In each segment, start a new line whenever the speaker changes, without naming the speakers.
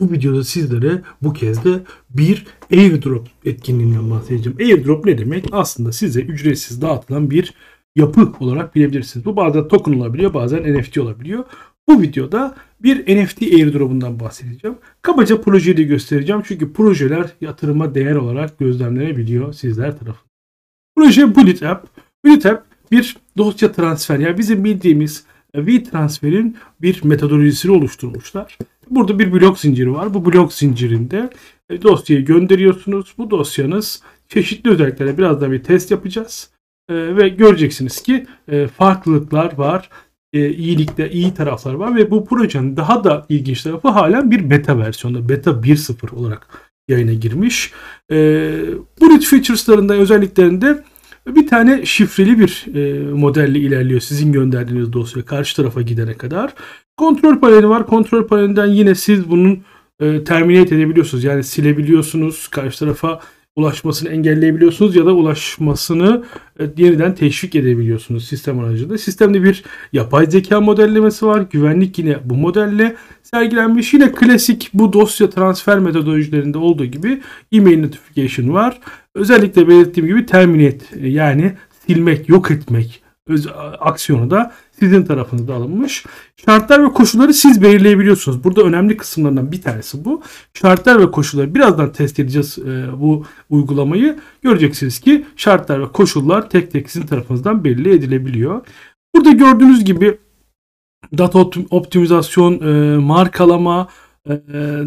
Bu videoda sizlere bu kez de bir airdrop etkinliğinden bahsedeceğim. Airdrop ne demek? Aslında size ücretsiz dağıtılan bir yapı olarak bilebilirsiniz. Bu bazen token olabiliyor, bazen NFT olabiliyor. Bu videoda bir NFT airdrop'undan bahsedeceğim. Kabaca projeyi de göstereceğim. Çünkü projeler yatırıma değer olarak gözlemlenebiliyor sizler tarafından. Proje Bullet App. Bullet App bir dosya transfer. Yani bizim bildiğimiz V-Transfer'in bir metodolojisini oluşturmuşlar. Burada bir blok zinciri var. Bu blok zincirinde e, dosyayı gönderiyorsunuz. Bu dosyanız çeşitli özelliklere biraz da bir test yapacağız. E, ve göreceksiniz ki e, farklılıklar var. iyilikte iyi taraflar var ve bu projenin daha da ilginç tarafı halen bir beta versiyonda. Beta 1.0 olarak yayına girmiş. Bullet features'larında özelliklerinde bir tane şifreli bir e, modelle ilerliyor sizin gönderdiğiniz dosya karşı tarafa gidene kadar. Kontrol paneli var. Kontrol panelinden yine siz bunun e, terminate edebiliyorsunuz. Yani silebiliyorsunuz. Karşı tarafa ulaşmasını engelleyebiliyorsunuz ya da ulaşmasını e, yeniden teşvik edebiliyorsunuz sistem aracılığıyla. Sistemde bir yapay zeka modellemesi var. Güvenlik yine bu modelle sergilenmiş. Yine klasik bu dosya transfer metodolojilerinde olduğu gibi e-mail notification var. Özellikle belirttiğim gibi terminate yani silmek, yok etmek aksiyonu da sizin tarafınızda alınmış. Şartlar ve koşulları siz belirleyebiliyorsunuz. Burada önemli kısımlarından bir tanesi bu. Şartlar ve koşulları birazdan test edeceğiz e, bu uygulamayı. Göreceksiniz ki şartlar ve koşullar tek tek sizin tarafınızdan belli edilebiliyor. Burada gördüğünüz gibi data optimizasyon, e, markalama, e,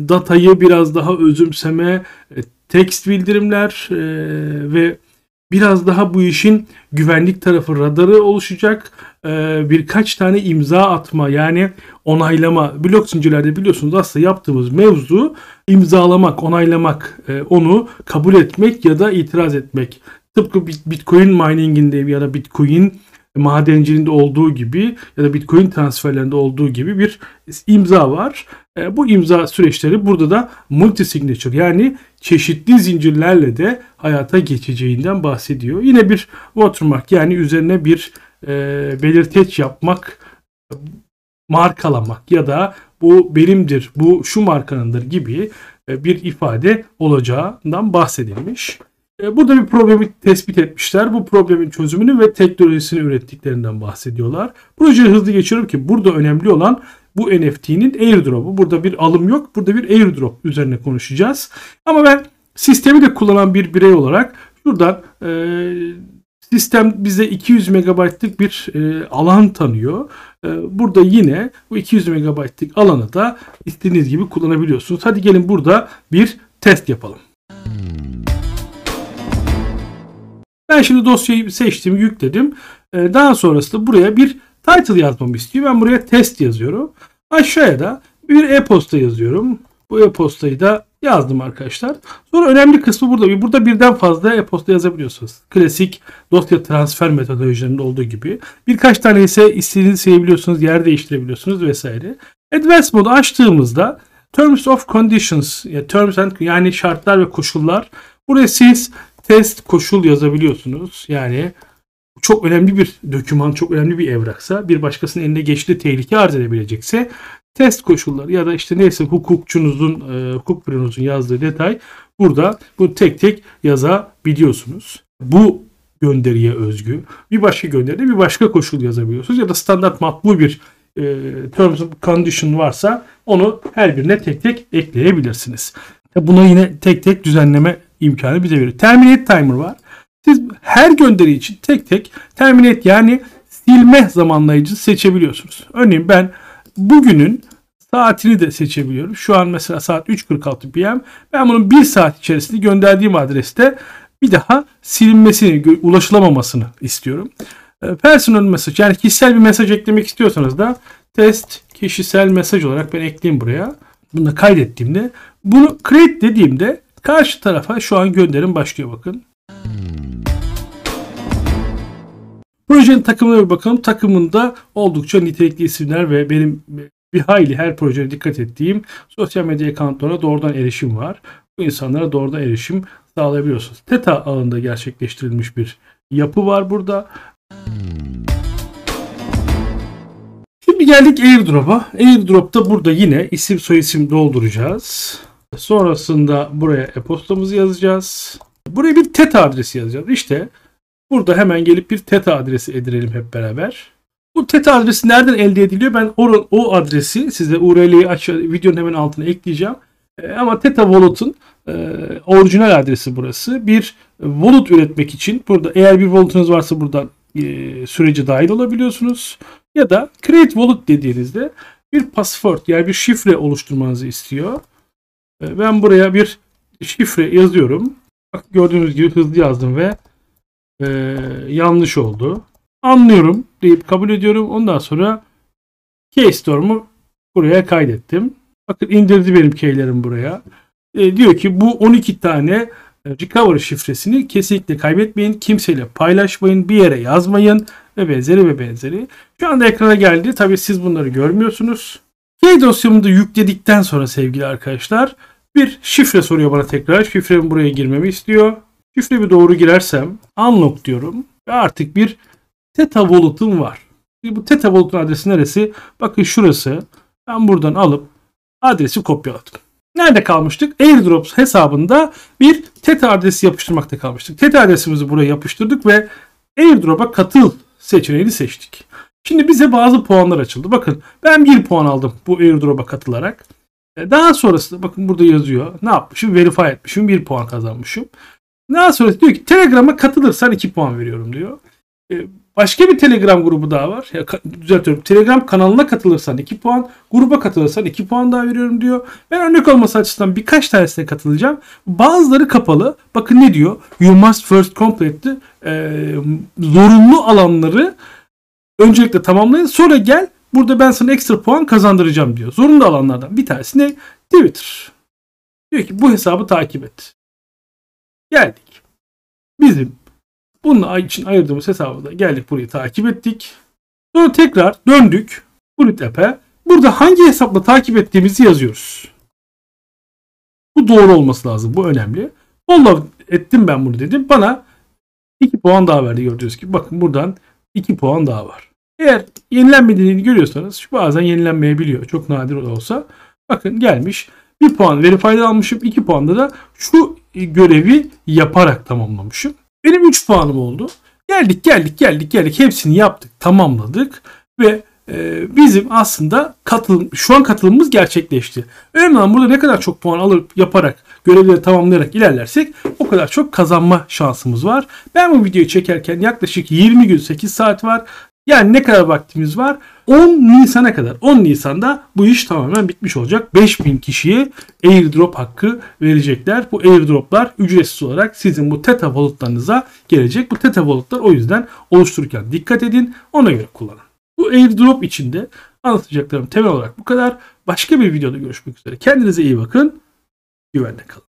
datayı biraz daha özümseme, e, tekst bildirimler ve biraz daha bu işin güvenlik tarafı radarı oluşacak. Ee, birkaç tane imza atma yani onaylama blok zincirlerde biliyorsunuz aslında yaptığımız mevzu imzalamak, onaylamak, e, onu kabul etmek ya da itiraz etmek. Tıpkı Bitcoin mininginde ya da Bitcoin madenciliğinde olduğu gibi ya da Bitcoin transferlerinde olduğu gibi bir imza var. E, bu imza süreçleri burada da multi signature yani çeşitli zincirlerle de hayata geçeceğinden bahsediyor. Yine bir watermark yani üzerine bir e, belirteç yapmak, markalamak ya da bu benimdir, bu şu markanındır gibi e, bir ifade olacağından bahsedilmiş. E, burada bir problemi tespit etmişler. Bu problemin çözümünü ve teknolojisini ürettiklerinden bahsediyorlar. Projeyi hızlı geçiyorum ki burada önemli olan bu NFT'nin airdrop'u. Burada bir alım yok. Burada bir airdrop üzerine konuşacağız. Ama ben sistemi de kullanan bir birey olarak şuradan e, sistem bize 200 MB'lık bir e, alan tanıyor. E, burada yine bu 200 MB'lık alanı da istediğiniz gibi kullanabiliyorsunuz. Hadi gelin burada bir test yapalım. Ben şimdi dosyayı seçtim, yükledim. E, daha sonrasında buraya bir title yazmamı istiyor. Ben buraya test yazıyorum. Aşağıya da bir e-posta yazıyorum. Bu e-postayı da yazdım arkadaşlar. Sonra önemli kısmı burada. Burada birden fazla e-posta yazabiliyorsunuz. Klasik dosya transfer metodolojilerinde olduğu gibi. Birkaç tane ise istediğinizi sevebiliyorsunuz, yer değiştirebiliyorsunuz vesaire. Advanced modu açtığımızda Terms of Conditions yani terms and, yani şartlar ve koşullar. Buraya siz test koşul yazabiliyorsunuz. Yani çok önemli bir doküman, çok önemli bir evraksa, bir başkasının eline geçtiği tehlike arz edebilecekse test koşulları ya da işte neyse hukukçunuzun, e, hukuk büronuzun yazdığı detay burada bu tek tek yazabiliyorsunuz. Bu gönderiye özgü. Bir başka gönderide bir başka koşul yazabiliyorsunuz ya da standart matbu bir e, terms of condition varsa onu her birine tek tek ekleyebilirsiniz. Buna yine tek tek düzenleme imkanı bize veriyor. Terminate timer var. Siz her gönderi için tek tek terminate yani silme zamanlayıcısı seçebiliyorsunuz. Örneğin ben bugünün saatini de seçebiliyorum. Şu an mesela saat 3.46 PM. Ben bunun bir saat içerisinde gönderdiğim adreste bir daha silinmesini, ulaşılamamasını istiyorum. Ee, personal mesaj yani kişisel bir mesaj eklemek istiyorsanız da test kişisel mesaj olarak ben ekleyeyim buraya. Bunu da kaydettiğimde bunu create dediğimde karşı tarafa şu an gönderim başlıyor bakın. Projenin takımına bir bakalım. Takımında oldukça nitelikli isimler ve benim bir hayli her projeye dikkat ettiğim sosyal medya accountlarına doğrudan erişim var. Bu insanlara doğrudan erişim sağlayabiliyorsunuz. Teta alanında gerçekleştirilmiş bir yapı var burada. Şimdi geldik airdrop'a. Airdrop'ta burada yine isim soyisim dolduracağız. Sonrasında buraya e-postamızı yazacağız. Buraya bir TETA adresi yazacağız. İşte burada hemen gelip bir TETA adresi edinelim hep beraber. Bu TETA adresi nereden elde ediliyor? Ben o, o adresi size URL'yi aşağı videonun hemen altına ekleyeceğim. E, ama Theta Wallet'ın e, orijinal adresi burası. Bir wallet üretmek için burada eğer bir wallet'ınız varsa buradan e, sürece dahil olabiliyorsunuz. Ya da create wallet dediğinizde bir password yani bir şifre oluşturmanızı istiyor. E, ben buraya bir şifre yazıyorum. Bak gördüğünüz gibi hızlı yazdım ve e, yanlış oldu. Anlıyorum deyip kabul ediyorum. Ondan sonra Keystorm'u buraya kaydettim. Bakın indirdi benim keylerim buraya. E, diyor ki bu 12 tane e, recovery şifresini kesinlikle kaybetmeyin. Kimseyle paylaşmayın. Bir yere yazmayın. Ve benzeri ve benzeri. Şu anda ekrana geldi. Tabii siz bunları görmüyorsunuz. Key dosyamı da yükledikten sonra sevgili arkadaşlar bir şifre soruyor bana tekrar. Şifremi buraya girmemi istiyor. Şifremi doğru girersem unlock diyorum. Ve artık bir Theta Wallet'ım var. Şimdi bu Theta Wallet'ın adresi neresi? Bakın şurası. Ben buradan alıp adresi kopyaladım. Nerede kalmıştık? AirDrops hesabında bir Theta adresi yapıştırmakta kalmıştık. Theta adresimizi buraya yapıştırdık ve AirDrop'a katıl seçeneğini seçtik. Şimdi bize bazı puanlar açıldı. Bakın ben bir puan aldım bu AirDrop'a katılarak. E, daha sonrasında bakın burada yazıyor. Ne yapmışım? Verify etmişim. Bir puan kazanmışım. Daha sonra diyor ki Telegram'a katılırsan 2 puan veriyorum diyor. E, başka bir Telegram grubu daha var. Ya, düzeltiyorum. Telegram kanalına katılırsan 2 puan, gruba katılırsan 2 puan daha veriyorum diyor. Ben örnek olması açısından birkaç tanesine katılacağım. Bazıları kapalı. Bakın ne diyor? You must first complete e, zorunlu alanları öncelikle tamamlayın. Sonra gel burada ben sana ekstra puan kazandıracağım diyor. Zorunlu alanlardan bir tanesi ne? Twitter. Diyor ki bu hesabı takip et. Geldik. Bizim bunun için ayırdığımız hesabı da geldik burayı takip ettik. Sonra tekrar döndük Bullet App'e. Burada hangi hesapla takip ettiğimizi yazıyoruz. Bu doğru olması lazım. Bu önemli. Follow ettim ben bunu dedim. Bana 2 puan daha verdi gördüğünüz gibi. Bakın buradan 2 puan daha var. Eğer yenilenmediğini görüyorsanız bazen yenilenmeyebiliyor. Çok nadir olsa. Bakın gelmiş. 1 puan verify'den almışım. 2 puanda da şu görevi yaparak tamamlamışım. Benim 3 puanım oldu. Geldik geldik geldik geldik hepsini yaptık tamamladık ve e, bizim aslında katılım, şu an katılımımız gerçekleşti. Önemli olan burada ne kadar çok puan alıp yaparak görevleri tamamlayarak ilerlersek o kadar çok kazanma şansımız var. Ben bu videoyu çekerken yaklaşık 20 gün 8 saat var. Yani ne kadar vaktimiz var? 10 Nisan'a kadar. 10 Nisan'da bu iş tamamen bitmiş olacak. 5000 kişiye airdrop hakkı verecekler. Bu airdroplar ücretsiz olarak sizin bu Theta walletlarınıza gelecek. Bu Theta walletlar o yüzden oluştururken dikkat edin. Ona göre kullanın. Bu airdrop içinde anlatacaklarım temel olarak bu kadar. Başka bir videoda görüşmek üzere. Kendinize iyi bakın. Güvenle kalın.